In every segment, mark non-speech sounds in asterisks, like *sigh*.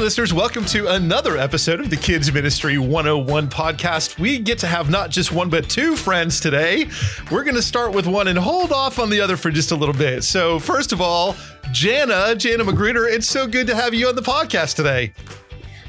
listeners, welcome to another episode of the Kids Ministry 101 podcast. We get to have not just one, but two friends today. We're going to start with one and hold off on the other for just a little bit. So, first of all, Jana, Jana Magruder, it's so good to have you on the podcast today.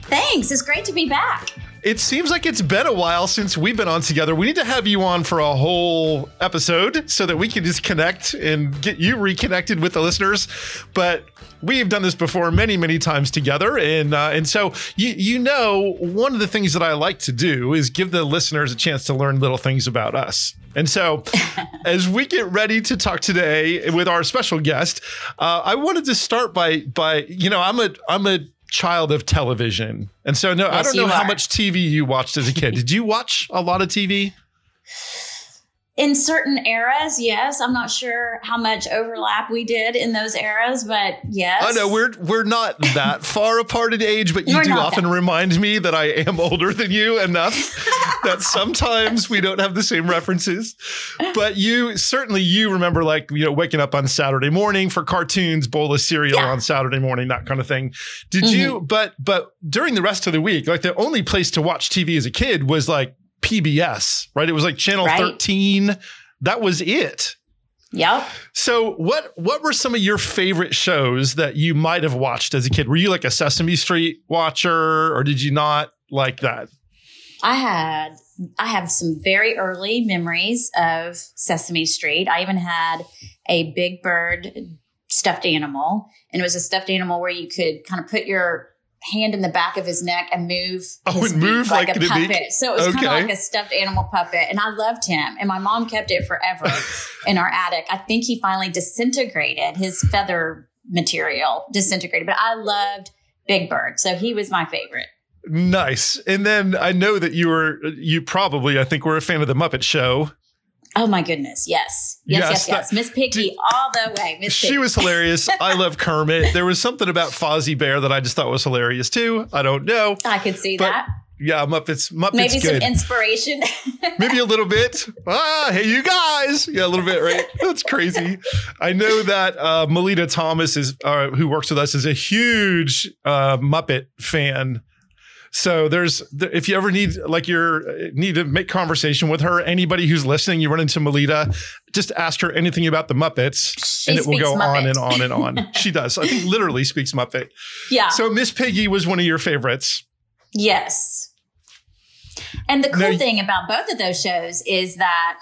Thanks. It's great to be back. It seems like it's been a while since we've been on together. We need to have you on for a whole episode so that we can just connect and get you reconnected with the listeners. But we have done this before many, many times together, and uh, and so you you know one of the things that I like to do is give the listeners a chance to learn little things about us. And so, *laughs* as we get ready to talk today with our special guest, uh, I wanted to start by by you know I'm a I'm a child of television. And so no, yes, I don't know how much TV you watched as a kid. Did you watch a lot of TV? In certain eras, yes. I'm not sure how much overlap we did in those eras, but yes. I know we're we're not that *laughs* far apart in age, but you we're do often that. remind me that I am older than you enough *laughs* that sometimes we don't have the same references. But you certainly you remember like you know waking up on Saturday morning for cartoons, bowl of cereal yeah. on Saturday morning, that kind of thing. Did mm-hmm. you? But but during the rest of the week, like the only place to watch TV as a kid was like PBS, right? It was like channel right. 13. That was it. Yep. So what what were some of your favorite shows that you might have watched as a kid? Were you like a Sesame Street watcher or did you not like that? I had I have some very early memories of Sesame Street. I even had a Big Bird stuffed animal and it was a stuffed animal where you could kind of put your hand in the back of his neck and move oh, and move like, like a puppet. So it was okay. kind of like a stuffed animal puppet. And I loved him. And my mom kept it forever *laughs* in our attic. I think he finally disintegrated, his feather material disintegrated. But I loved Big Bird. So he was my favorite. Nice. And then I know that you were, you probably, I think, were a fan of the Muppet Show. Oh my goodness. Yes. Yes, yes, yes. yes. Miss Piggy all the way. Miss She was hilarious. I *laughs* love Kermit. There was something about Fozzie Bear that I just thought was hilarious too. I don't know. I could see that. Yeah, Muppets. Muppets. Maybe good. some inspiration. *laughs* Maybe a little bit. Ah, hey, you guys. Yeah, a little bit, right? *laughs* That's crazy. I know that uh, Melita Thomas is, uh, who works with us, is a huge uh, Muppet fan. So there's if you ever need like you're uh, need to make conversation with her, anybody who's listening, you run into Melita, just ask her anything about the Muppets, she and it will go Muppet. on and on and *laughs* on. she does. I think literally speaks Muppet. Yeah. So Miss Piggy was one of your favorites. Yes. And the cool now, thing about both of those shows is that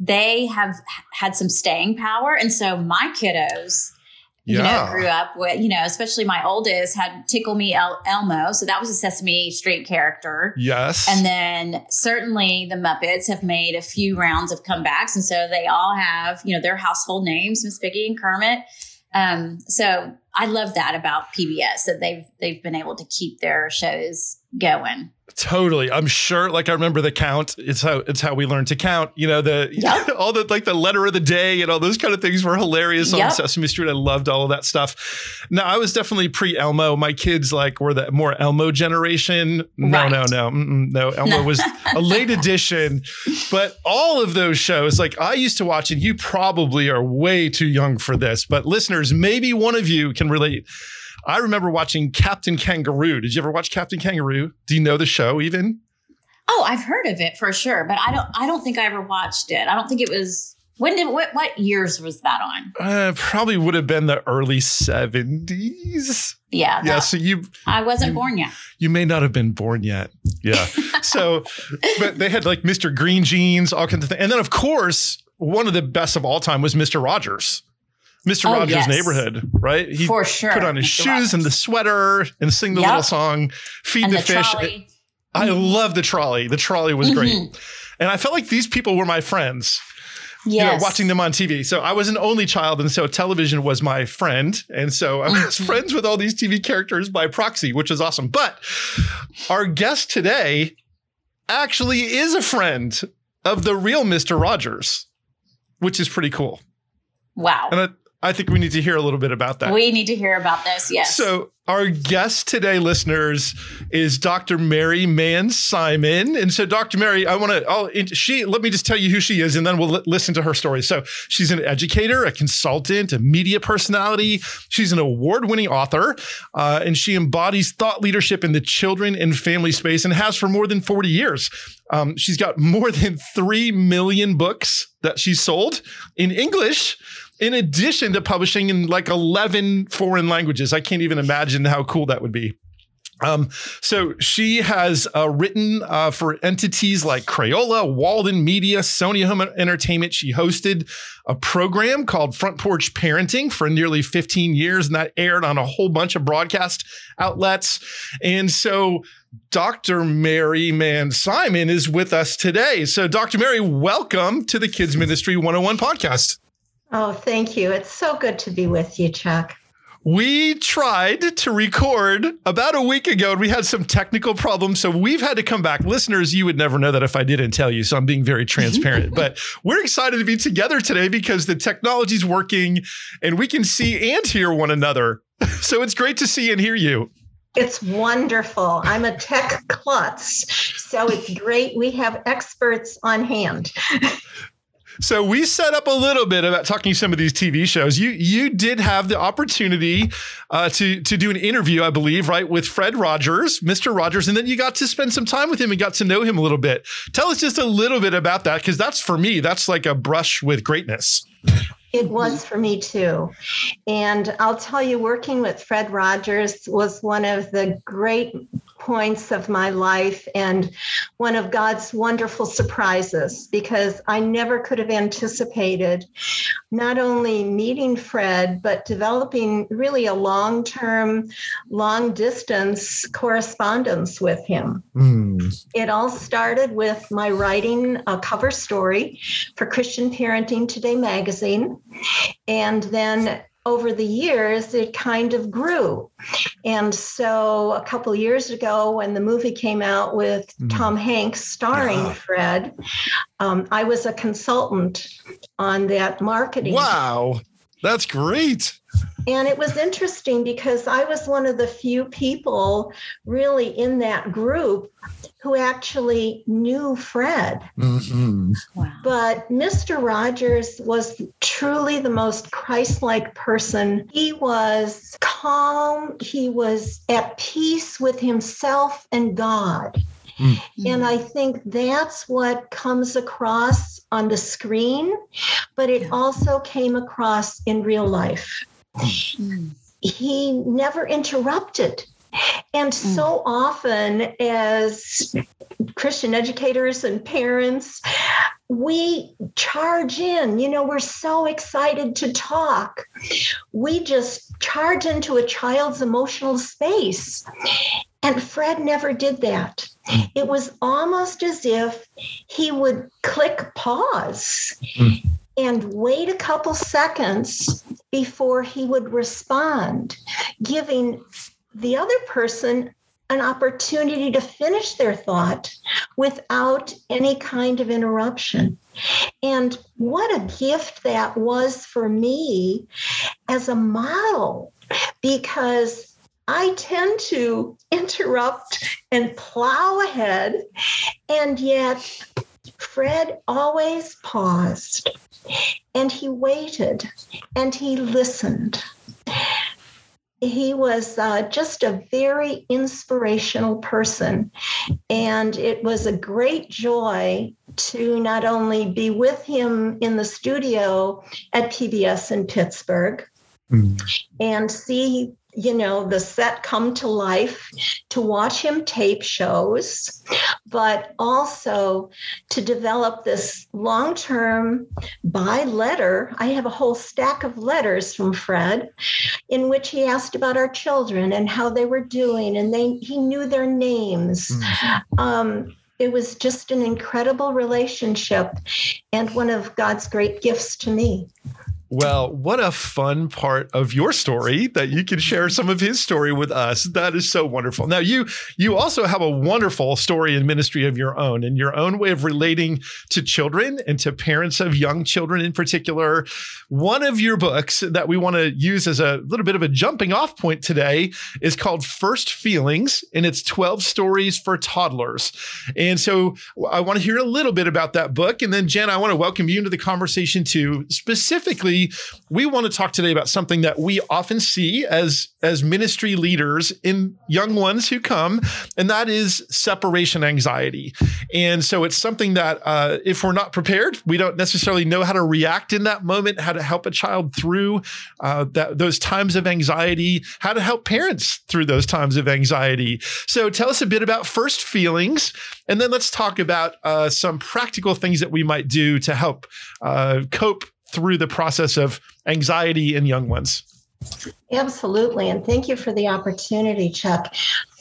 they have had some staying power, and so my kiddos you know, grew up with, you know, especially my oldest had Tickle Me El- Elmo. So that was a Sesame Street character. Yes. And then certainly the Muppets have made a few rounds of comebacks. And so they all have, you know, their household names, Miss Piggy and Kermit. Um, so I love that about PBS that they've, they've been able to keep their shows going. Totally. I'm sure like I remember the count. It's how it's how we learned to count. You know, the yep. *laughs* all the like the letter of the day and all those kind of things were hilarious yep. on Sesame Street. I loved all of that stuff. Now I was definitely pre Elmo. My kids like were the more Elmo generation. No, right. no, no. no, Elmo was a *laughs* late addition. But all of those shows, like I used to watch, and you probably are way too young for this, but listeners, maybe one of you can relate I remember watching Captain Kangaroo. Did you ever watch Captain Kangaroo? Do you know the show even? Oh, I've heard of it for sure, but I don't. I don't think I ever watched it. I don't think it was. When did what? What years was that on? Uh, probably would have been the early seventies. Yeah. Yeah. So you. I wasn't you, born yet. You may not have been born yet. Yeah. *laughs* so, but they had like Mr. Green Jeans, all kinds of things, and then of course one of the best of all time was Mr. Rogers. Mr. Oh, Rogers' yes. Neighborhood, right? He For sure. Put on his Mr. shoes Rogers. and the sweater and sing the yep. little song, feed the, the, fish. Trolley. I mm-hmm. love the trolley. The trolley was mm-hmm. great. And I felt like these people were my friends. Yes. You know, watching them on TV. So I was an only child, and so television was my friend. And so I was mm-hmm. friends with all these TV characters by proxy, which is awesome. But our guest today actually is a friend of the real Mr. Rogers, which is pretty cool. Wow. And I, think we need to hear a little bit about that. We need to hear about this. Yes. So our guest today, listeners, is Dr. Mary Manz Simon. And so, Dr. Mary, I want to, she, let me just tell you who she is, and then we'll l- listen to her story. So, she's an educator, a consultant, a media personality. She's an award winning author, uh, and she embodies thought leadership in the children and family space and has for more than 40 years. Um, she's got more than 3 million books that she's sold in English in addition to publishing in like 11 foreign languages. I can't even imagine how cool that would be. Um, so she has uh, written uh, for entities like Crayola, Walden Media, Sony Home Entertainment. She hosted a program called Front Porch Parenting for nearly 15 years, and that aired on a whole bunch of broadcast outlets. And so Dr. Mary Manz Simon is with us today. So, Dr. Mary, welcome to the Kids Ministry 101 podcast. Oh, thank you. It's so good to be with you, Chuck. We tried to record about a week ago and we had some technical problems. So we've had to come back. Listeners, you would never know that if I didn't tell you. So I'm being very transparent. *laughs* but we're excited to be together today because the technology's working and we can see and hear one another. *laughs* So it's great to see and hear you. It's wonderful. I'm a tech klutz. So it's great. We have experts on hand. *laughs* So we set up a little bit about talking some of these TV shows. You you did have the opportunity uh, to to do an interview, I believe, right, with Fred Rogers, Mr. Rogers, and then you got to spend some time with him and got to know him a little bit. Tell us just a little bit about that, because that's for me, that's like a brush with greatness. It was for me too. And I'll tell you, working with Fred Rogers was one of the great points of my life and one of God's wonderful surprises because I never could have anticipated not only meeting Fred, but developing really a long term, long distance correspondence with him. Mm. It all started with my writing a cover story for Christian Parenting Today magazine. And then over the years, it kind of grew. And so a couple years ago, when the movie came out with mm. Tom Hanks starring yeah. Fred, um, I was a consultant on that marketing. Wow, that's great. And it was interesting because I was one of the few people really in that group who actually knew Fred. Mm-hmm. Wow. But Mr. Rogers was truly the most Christ like person. He was calm, he was at peace with himself and God. Mm-hmm. And I think that's what comes across on the screen, but it also came across in real life. He never interrupted. And mm. so often, as Christian educators and parents, we charge in. You know, we're so excited to talk. We just charge into a child's emotional space. And Fred never did that. Mm. It was almost as if he would click pause. Mm and wait a couple seconds before he would respond, giving the other person an opportunity to finish their thought without any kind of interruption. And what a gift that was for me as a model, because I tend to *laughs* interrupt and plow ahead, and yet Fred always paused and he waited and he listened. He was uh, just a very inspirational person. And it was a great joy to not only be with him in the studio at PBS in Pittsburgh mm. and see you know, the set come to life, to watch him tape shows, but also to develop this long term by letter. I have a whole stack of letters from Fred in which he asked about our children and how they were doing, and they he knew their names. Mm-hmm. Um, it was just an incredible relationship and one of God's great gifts to me. Well, what a fun part of your story that you can share some of his story with us. That is so wonderful. Now, you you also have a wonderful story and ministry of your own and your own way of relating to children and to parents of young children in particular. One of your books that we want to use as a little bit of a jumping off point today is called First Feelings, and it's 12 stories for toddlers. And so I want to hear a little bit about that book. And then, Jen, I want to welcome you into the conversation too. Specifically, we want to talk today about something that we often see as, as ministry leaders in young ones who come, and that is separation anxiety. And so it's something that uh, if we're not prepared, we don't necessarily know how to react in that moment, how to help a child through uh, that, those times of anxiety, how to help parents through those times of anxiety. So tell us a bit about first feelings, and then let's talk about uh, some practical things that we might do to help uh, cope through the process of anxiety in young ones. Absolutely. And thank you for the opportunity, Chuck.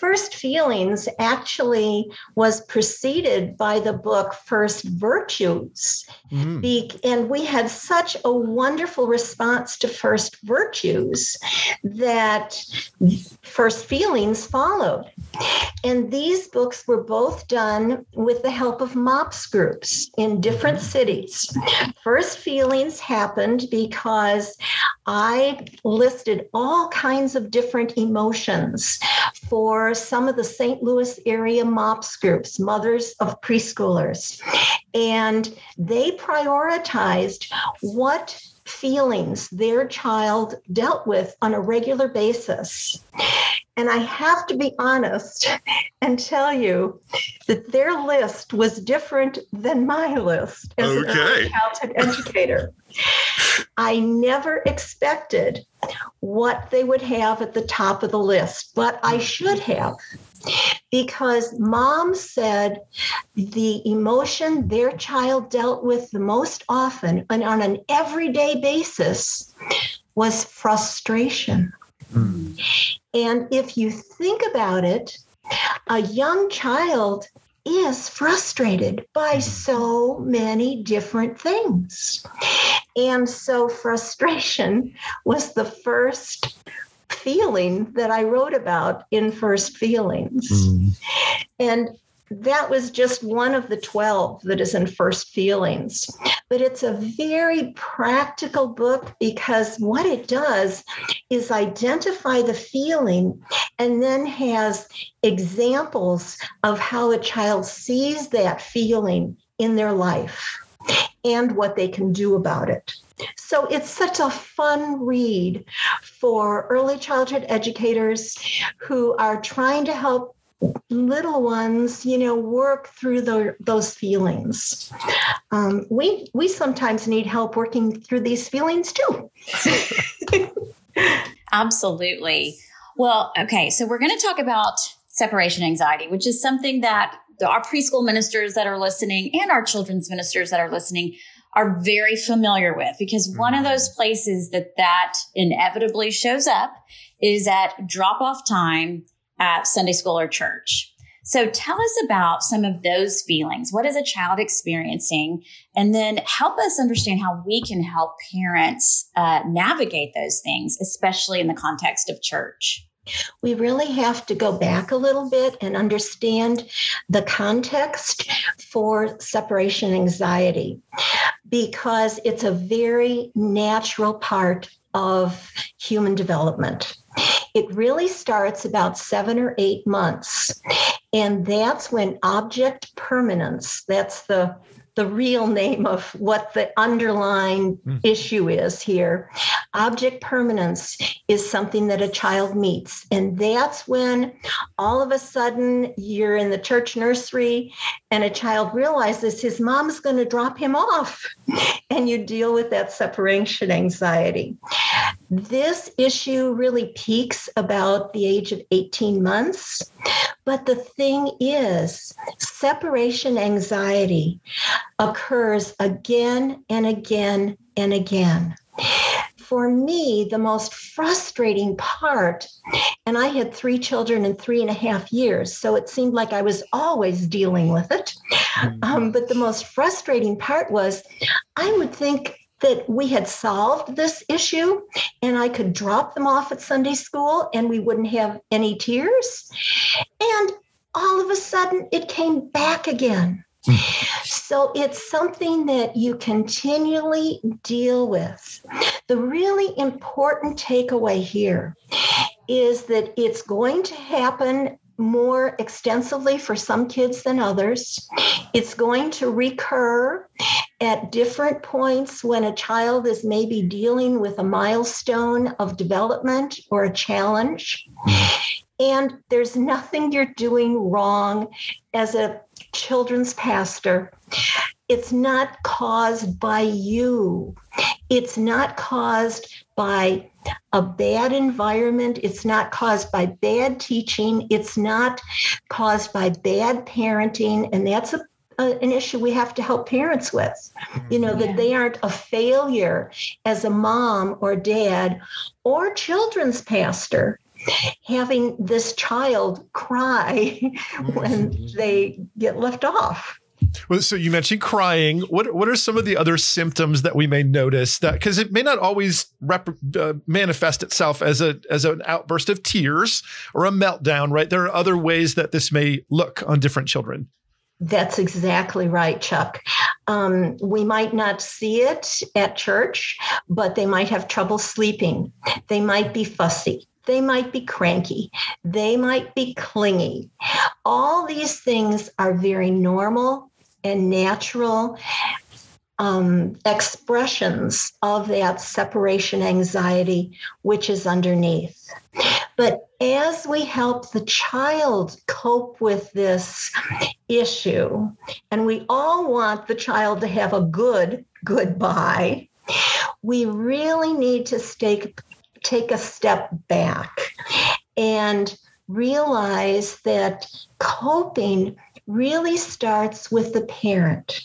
First Feelings actually was preceded by the book First Virtues. Mm. and we had such a wonderful response to First Virtues that First Feelings followed. And these books were both done with the help of MOPS groups in different mm-hmm. cities. First Feelings happened because I listed all kinds of different emotions for some of the St. Louis area MOPS groups, mothers of preschoolers. And they prioritized what feelings their child dealt with on a regular basis. And I have to be honest and tell you that their list was different than my list as okay. early childhood educator. I never expected what they would have at the top of the list, but I should have because mom said the emotion their child dealt with the most often and on an everyday basis was frustration. Mm. And if you think about it, a young child is frustrated by hmm. so many different things. And so frustration was the first feeling that I wrote about in First Feelings. Mm. And that was just one of the 12 that is in First Feelings. But it's a very practical book because what it does is identify the feeling and then has examples of how a child sees that feeling in their life and what they can do about it. So it's such a fun read for early childhood educators who are trying to help little ones, you know, work through the, those feelings. Um, we we sometimes need help working through these feelings too. *laughs* Absolutely. Well, okay, so we're going to talk about separation anxiety, which is something that our preschool ministers that are listening and our children's ministers that are listening are very familiar with because mm-hmm. one of those places that that inevitably shows up is at drop off time at Sunday school or church. So tell us about some of those feelings. What is a child experiencing? And then help us understand how we can help parents uh, navigate those things, especially in the context of church. We really have to go back a little bit and understand the context for separation anxiety because it's a very natural part of human development. It really starts about seven or eight months. And that's when object permanence, that's the the real name of what the underlying mm. issue is here. Object permanence is something that a child meets. And that's when all of a sudden you're in the church nursery and a child realizes his mom's going to drop him off. And you deal with that separation anxiety. This issue really peaks about the age of 18 months. But the thing is, separation anxiety occurs again and again and again. For me, the most frustrating part, and I had three children in three and a half years, so it seemed like I was always dealing with it. Mm-hmm. Um, but the most frustrating part was I would think that we had solved this issue and I could drop them off at Sunday school and we wouldn't have any tears. And all of a sudden it came back again. So it's something that you continually deal with. The really important takeaway here is that it's going to happen more extensively for some kids than others. It's going to recur at different points when a child is maybe dealing with a milestone of development or a challenge. And there's nothing you're doing wrong as a children's pastor. It's not caused by you. It's not caused by a bad environment. It's not caused by bad teaching. It's not caused by bad parenting. And that's a, a, an issue we have to help parents with. You know, that they aren't a failure as a mom or dad or children's pastor having this child cry *laughs* when mm-hmm. they get left off. Well, so you mentioned crying. What what are some of the other symptoms that we may notice that because it may not always rep, uh, manifest itself as a as an outburst of tears or a meltdown, right? There are other ways that this may look on different children. That's exactly right, Chuck. Um, we might not see it at church, but they might have trouble sleeping. They might be fussy. They might be cranky. They might be clingy. All these things are very normal and natural um, expressions of that separation anxiety, which is underneath. But as we help the child cope with this issue, and we all want the child to have a good goodbye, we really need to stay take a step back and realize that coping really starts with the parent.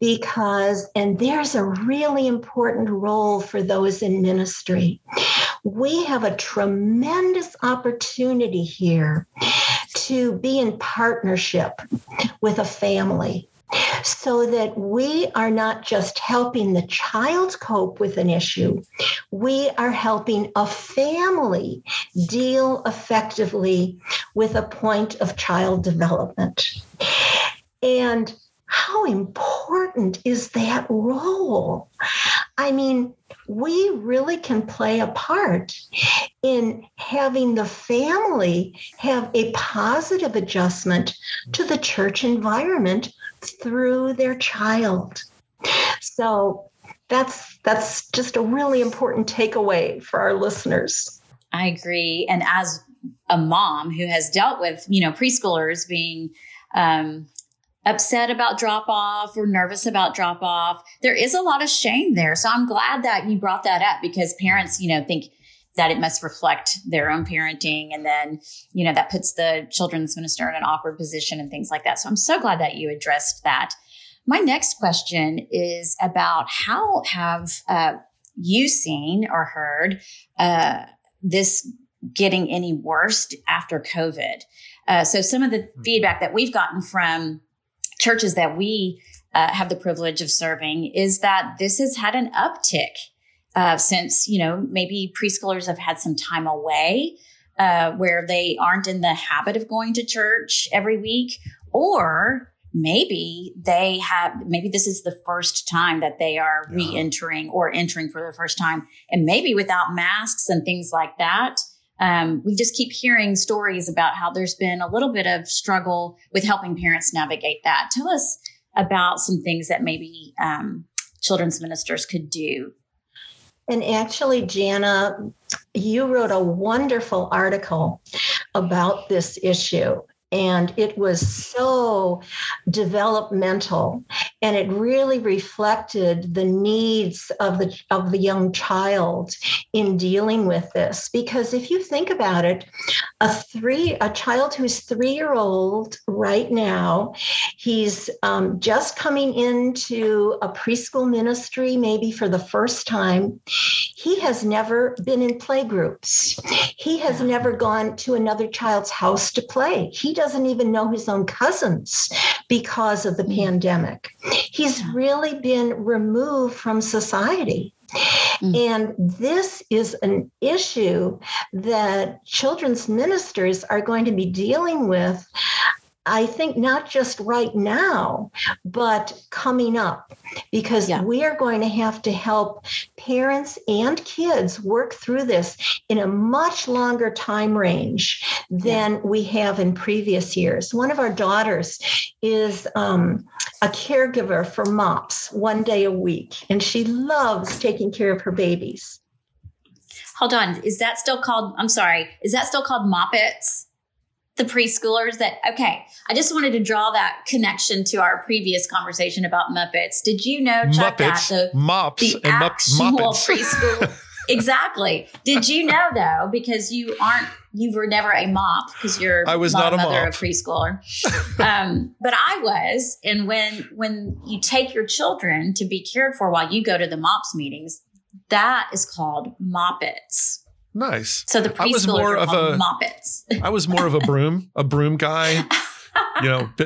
Because and there's a really important role for those in ministry we have a tremendous opportunity here to be in partnership with a family so that we are not just helping the child cope with an issue, we are helping a family deal effectively with a point of child development. And how important is that role? I mean, we really can play a part in having the family have a positive adjustment to the church environment through their child. So that's that's just a really important takeaway for our listeners. I agree. And as a mom who has dealt with, you know, preschoolers being um, upset about drop off or nervous about drop off, there is a lot of shame there. So I'm glad that you brought that up because parents, you know, think that it must reflect their own parenting. And then, you know, that puts the children's minister in an awkward position and things like that. So I'm so glad that you addressed that. My next question is about how have uh, you seen or heard uh, this getting any worse after COVID? Uh, so some of the hmm. feedback that we've gotten from churches that we uh, have the privilege of serving is that this has had an uptick uh, since you know maybe preschoolers have had some time away uh, where they aren't in the habit of going to church every week or maybe they have maybe this is the first time that they are yeah. re-entering or entering for the first time and maybe without masks and things like that um, we just keep hearing stories about how there's been a little bit of struggle with helping parents navigate that. Tell us about some things that maybe um, children's ministers could do. And actually, Jana, you wrote a wonderful article about this issue and it was so developmental and it really reflected the needs of the of the young child in dealing with this. Because if you think about it a three a child who's three year old right now he's um, just coming into a preschool ministry maybe for the first time he has never been in play groups. He has never gone to another child's house to play. He doesn't even know his own cousins because of the mm. pandemic. He's really been removed from society. Mm. And this is an issue that children's ministers are going to be dealing with I think not just right now, but coming up, because yeah. we are going to have to help parents and kids work through this in a much longer time range than yeah. we have in previous years. One of our daughters is um, a caregiver for MOPS one day a week, and she loves taking care of her babies. Hold on. Is that still called? I'm sorry. Is that still called Moppets? The preschoolers that okay i just wanted to draw that connection to our previous conversation about muppets. Did you know Chuck, muppets that the, mops the and actual muppets. *laughs* preschool *laughs* exactly. Did you know though because you aren't you were never a mop because you're I was not, not a mother mop. of preschooler. Um, but i was and when when you take your children to be cared for while you go to the mops meetings that is called moppets Nice. So the preschoolers I was more of a moppets. I was more of a broom, a broom guy. You know. *laughs*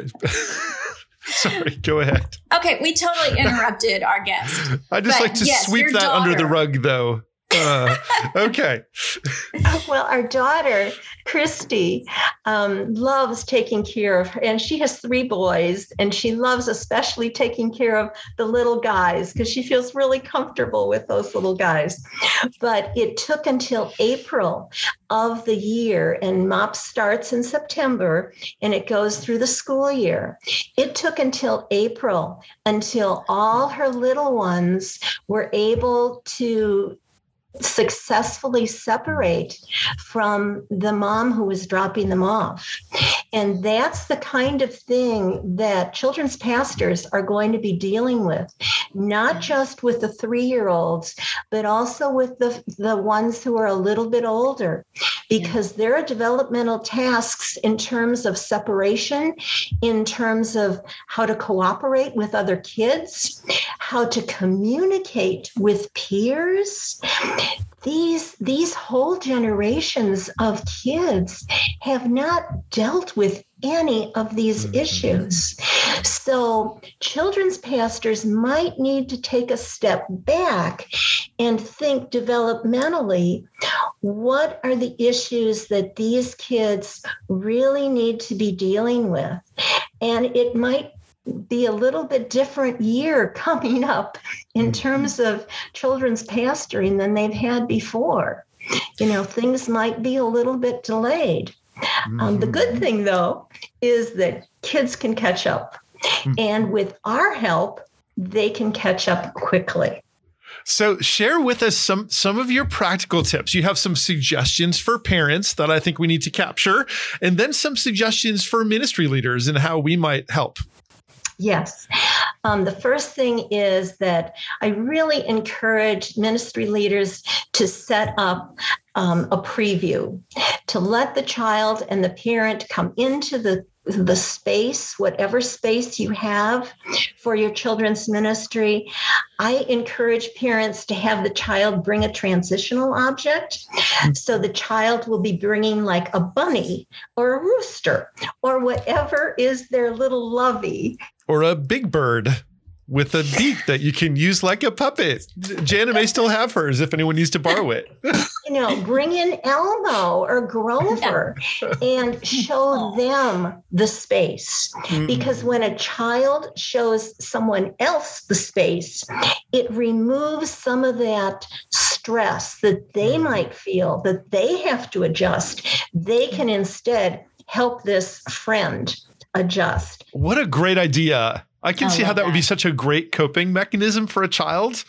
*laughs* Sorry, go ahead. Okay, we totally interrupted our guest. I just like to yes, sweep that daughter. under the rug, though. Uh, okay. *laughs* well, our daughter, Christy, um, loves taking care of her, and she has three boys, and she loves especially taking care of the little guys because she feels really comfortable with those little guys. But it took until April of the year, and MOP starts in September and it goes through the school year. It took until April until all her little ones were able to successfully separate from the mom who was dropping them off. And that's the kind of thing that children's pastors are going to be dealing with, not just with the three year olds, but also with the, the ones who are a little bit older, because there are developmental tasks in terms of separation, in terms of how to cooperate with other kids, how to communicate with peers. These these whole generations of kids have not dealt with any of these mm-hmm. issues. So, children's pastors might need to take a step back and think developmentally what are the issues that these kids really need to be dealing with? And it might be a little bit different year *laughs* coming up in mm-hmm. terms of children's pastoring than they've had before. You know, things might be a little bit delayed. Mm-hmm. Um, the good mm-hmm. thing, though, is that kids can catch up. Mm-hmm. And with our help, they can catch up quickly. So share with us some some of your practical tips. You have some suggestions for parents that I think we need to capture and then some suggestions for ministry leaders and how we might help. Yes. Um, the first thing is that I really encourage ministry leaders to set up um, a preview, to let the child and the parent come into the the space, whatever space you have for your children's ministry. I encourage parents to have the child bring a transitional object. So the child will be bringing like a bunny or a rooster or whatever is their little lovey or a big bird with a beak that you can use like a puppet. Jana may still have hers if anyone needs to borrow it. you know, bring in Elmo or Grover and show them the space. Mm-hmm. Because when a child shows someone else the space, it removes some of that stress that they mm-hmm. might feel that they have to adjust. They can instead help this friend adjust. What a great idea. I can I see how that, that, would be such a great coping mechanism for a child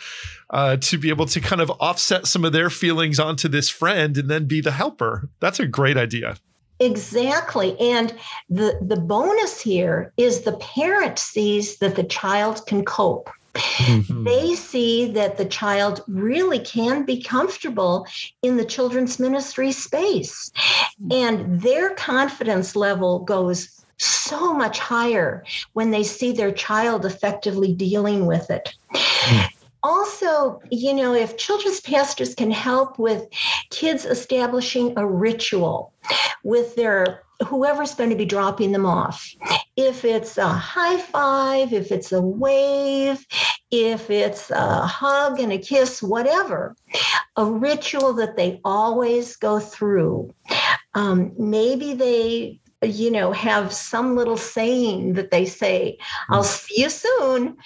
uh, to be able to kind of offset some of their feelings onto this friend and then be the helper. That's a great idea. Exactly. And the, the bonus here is the parent sees that the child can cope. Mm-hmm. They see that the child really can be comfortable in the children's ministry space. And their confidence level goes so much higher when they see their child effectively dealing with it. Mm. Also, you know, if children's pastors can help with kids establishing a ritual with their whoever's going to be dropping them off. If it's a high five, if it's a wave, if it's a hug and a kiss, whatever, a ritual that they always go through. Um, maybe they you know, have some little saying that they say, I'll mm. see you soon.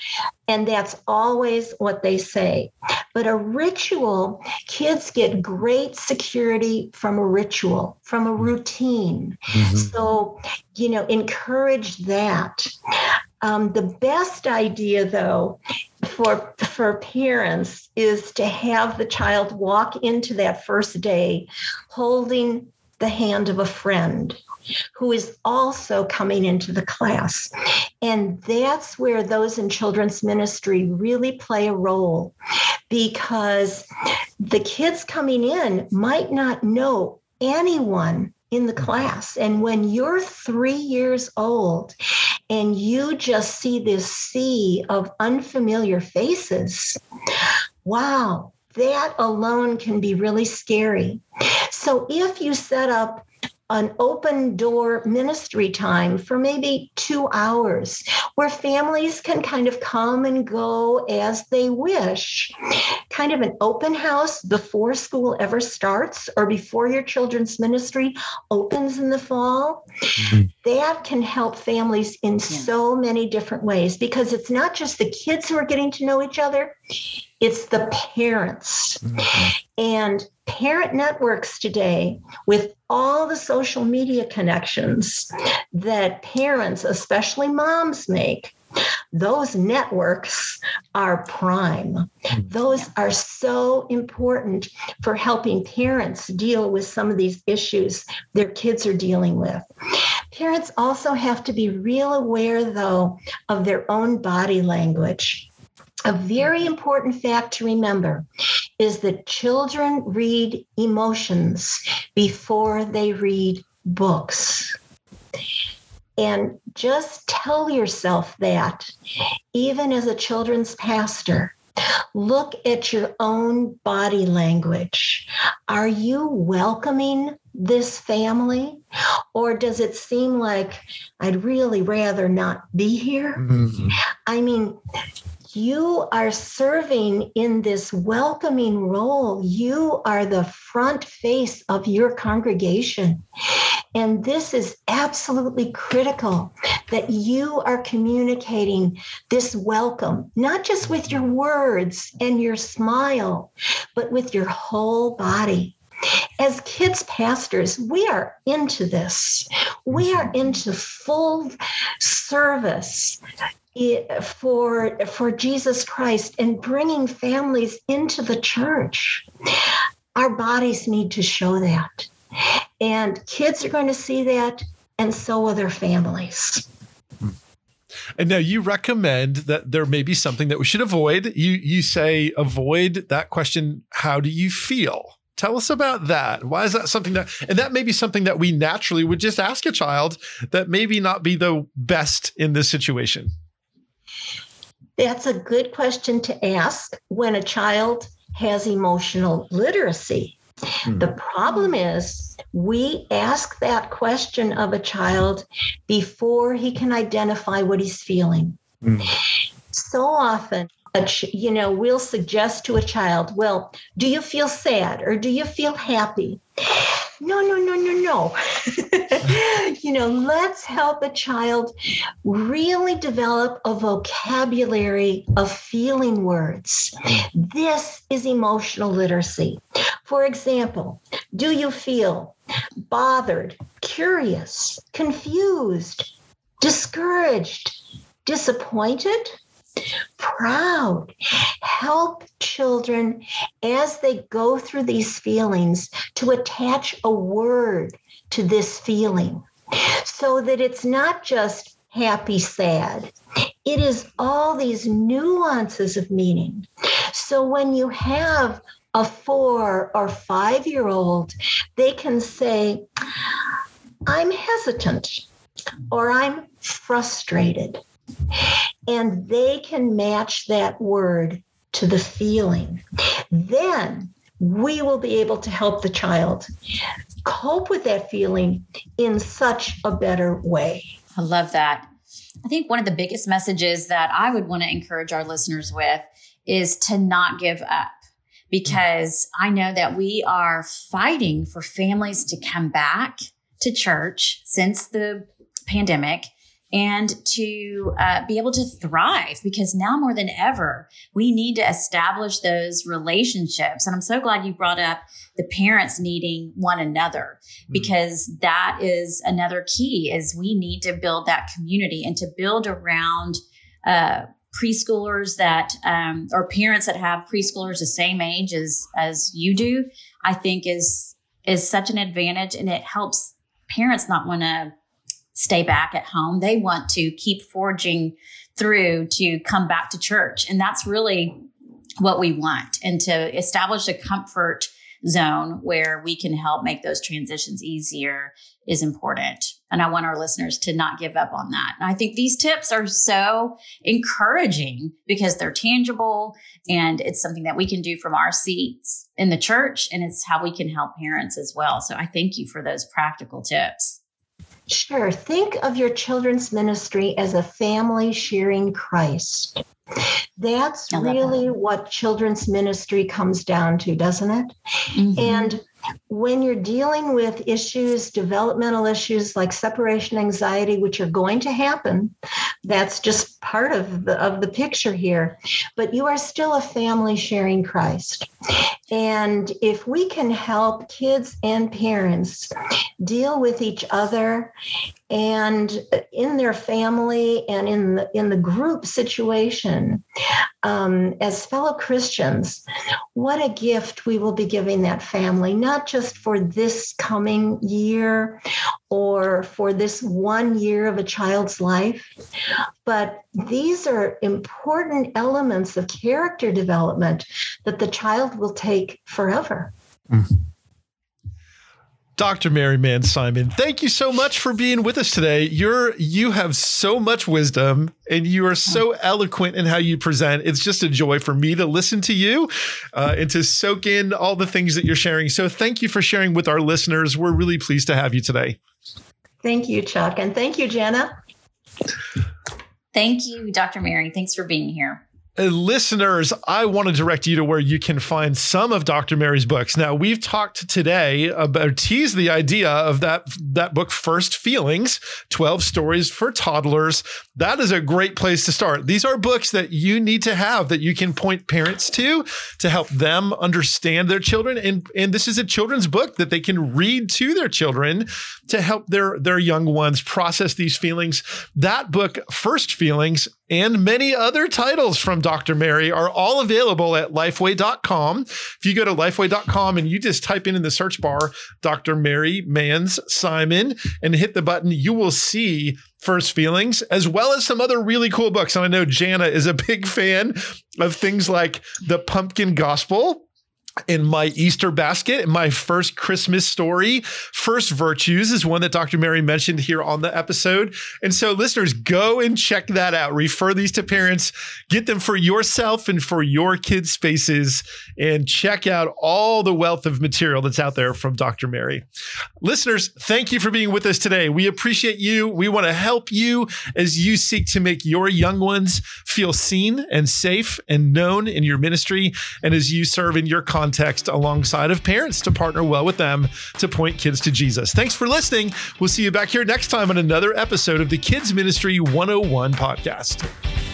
And that's always what they say. But a ritual, kids get great security from a ritual, from a routine. Mm-hmm. So, you know, encourage that. Um, the best idea, though, for for parents is to have the child walk into that first day holding the hand of a friend who is also coming into the class. And that's where those in children's ministry really play a role because the kids coming in might not know anyone in the class. And when you're three years old and you just see this sea of unfamiliar faces, wow, that alone can be really scary. So if you set up an open door ministry time for maybe two hours where families can kind of come and go as they wish. Kind of an open house before school ever starts or before your children's ministry opens in the fall. Mm-hmm. That can help families in yeah. so many different ways because it's not just the kids who are getting to know each other, it's the parents. Mm-hmm. And parent networks today, with all the social media connections that parents, especially moms, make, those networks are prime. Mm-hmm. Those are so important for helping parents deal with some of these issues their kids are dealing with. Parents also have to be real aware, though, of their own body language. A very important fact to remember is that children read emotions before they read books. And just tell yourself that, even as a children's pastor. Look at your own body language. Are you welcoming this family? Or does it seem like I'd really rather not be here? Mm-hmm. I mean, you are serving in this welcoming role. You are the front face of your congregation. And this is absolutely critical that you are communicating this welcome, not just with your words and your smile, but with your whole body. As kids pastors, we are into this. We are into full service for for Jesus Christ and bringing families into the church. Our bodies need to show that. And kids are going to see that and so will their families. And now you recommend that there may be something that we should avoid. You you say avoid that question, how do you feel? Tell us about that. Why is that something that and that may be something that we naturally would just ask a child that maybe not be the best in this situation? That's a good question to ask when a child has emotional literacy. Hmm. The problem is, we ask that question of a child before he can identify what he's feeling. Hmm. So often, ch- you know, we'll suggest to a child, well, do you feel sad or do you feel happy? No, no, no, no, no. *laughs* you know, let's help a child really develop a vocabulary of feeling words. This is emotional literacy. For example, do you feel bothered, curious, confused, discouraged, disappointed? Proud. Help children as they go through these feelings to attach a word to this feeling so that it's not just happy, sad. It is all these nuances of meaning. So when you have a four or five year old, they can say, I'm hesitant or I'm frustrated and they can match that word to the feeling, then we will be able to help the child cope with that feeling in such a better way. I love that. I think one of the biggest messages that I would want to encourage our listeners with is to not give up because I know that we are fighting for families to come back to church since the pandemic and to uh, be able to thrive because now more than ever, we need to establish those relationships. And I'm so glad you brought up the parents needing one another mm-hmm. because that is another key is we need to build that community and to build around, uh, preschoolers that um, or parents that have preschoolers the same age as as you do i think is is such an advantage and it helps parents not want to stay back at home. They want to keep forging through to come back to church. And that's really what we want and to establish a comfort zone where we can help make those transitions easier is important. And I want our listeners to not give up on that. And I think these tips are so encouraging because they're tangible and it's something that we can do from our seats in the church and it's how we can help parents as well. So I thank you for those practical tips. Sure. Think of your children's ministry as a family sharing Christ. That's really that. what children's ministry comes down to, doesn't it? Mm-hmm. And when you're dealing with issues, developmental issues like separation anxiety, which are going to happen, that's just part of the of the picture here. But you are still a family sharing Christ. And if we can help kids and parents deal with each other and in their family and in the, in the group situation um, as fellow Christians, what a gift we will be giving that family, not just for this coming year or for this one year of a child's life, but these are important elements of character development that the child will take forever. Mm-hmm. Dr. Mary Manz Simon, thank you so much for being with us today. You're you have so much wisdom and you are so eloquent in how you present. It's just a joy for me to listen to you uh, and to soak in all the things that you're sharing. So thank you for sharing with our listeners. We're really pleased to have you today. Thank you, Chuck, and thank you, Jana. Thank you, Dr. Mary. Thanks for being here. Uh, listeners, I want to direct you to where you can find some of Dr. Mary's books. Now, we've talked today about tease the idea of that that book First Feelings, 12 stories for toddlers. That is a great place to start. These are books that you need to have that you can point parents to to help them understand their children and and this is a children's book that they can read to their children to help their their young ones process these feelings. That book First Feelings and many other titles from Dr. Mary are all available at lifeway.com. If you go to lifeway.com and you just type in in the search bar Dr. Mary Manz Simon and hit the button, you will see First Feelings, as well as some other really cool books. And I know Jana is a big fan of things like The Pumpkin Gospel, in my Easter basket, my first Christmas story, First Virtues is one that Dr. Mary mentioned here on the episode. And so, listeners, go and check that out. Refer these to parents, get them for yourself and for your kids' spaces, and check out all the wealth of material that's out there from Dr. Mary. Listeners, thank you for being with us today. We appreciate you. We want to help you as you seek to make your young ones feel seen and safe and known in your ministry, and as you serve in your context alongside of parents to partner well with them to point kids to Jesus. Thanks for listening. We'll see you back here next time on another episode of the Kids Ministry 101 podcast.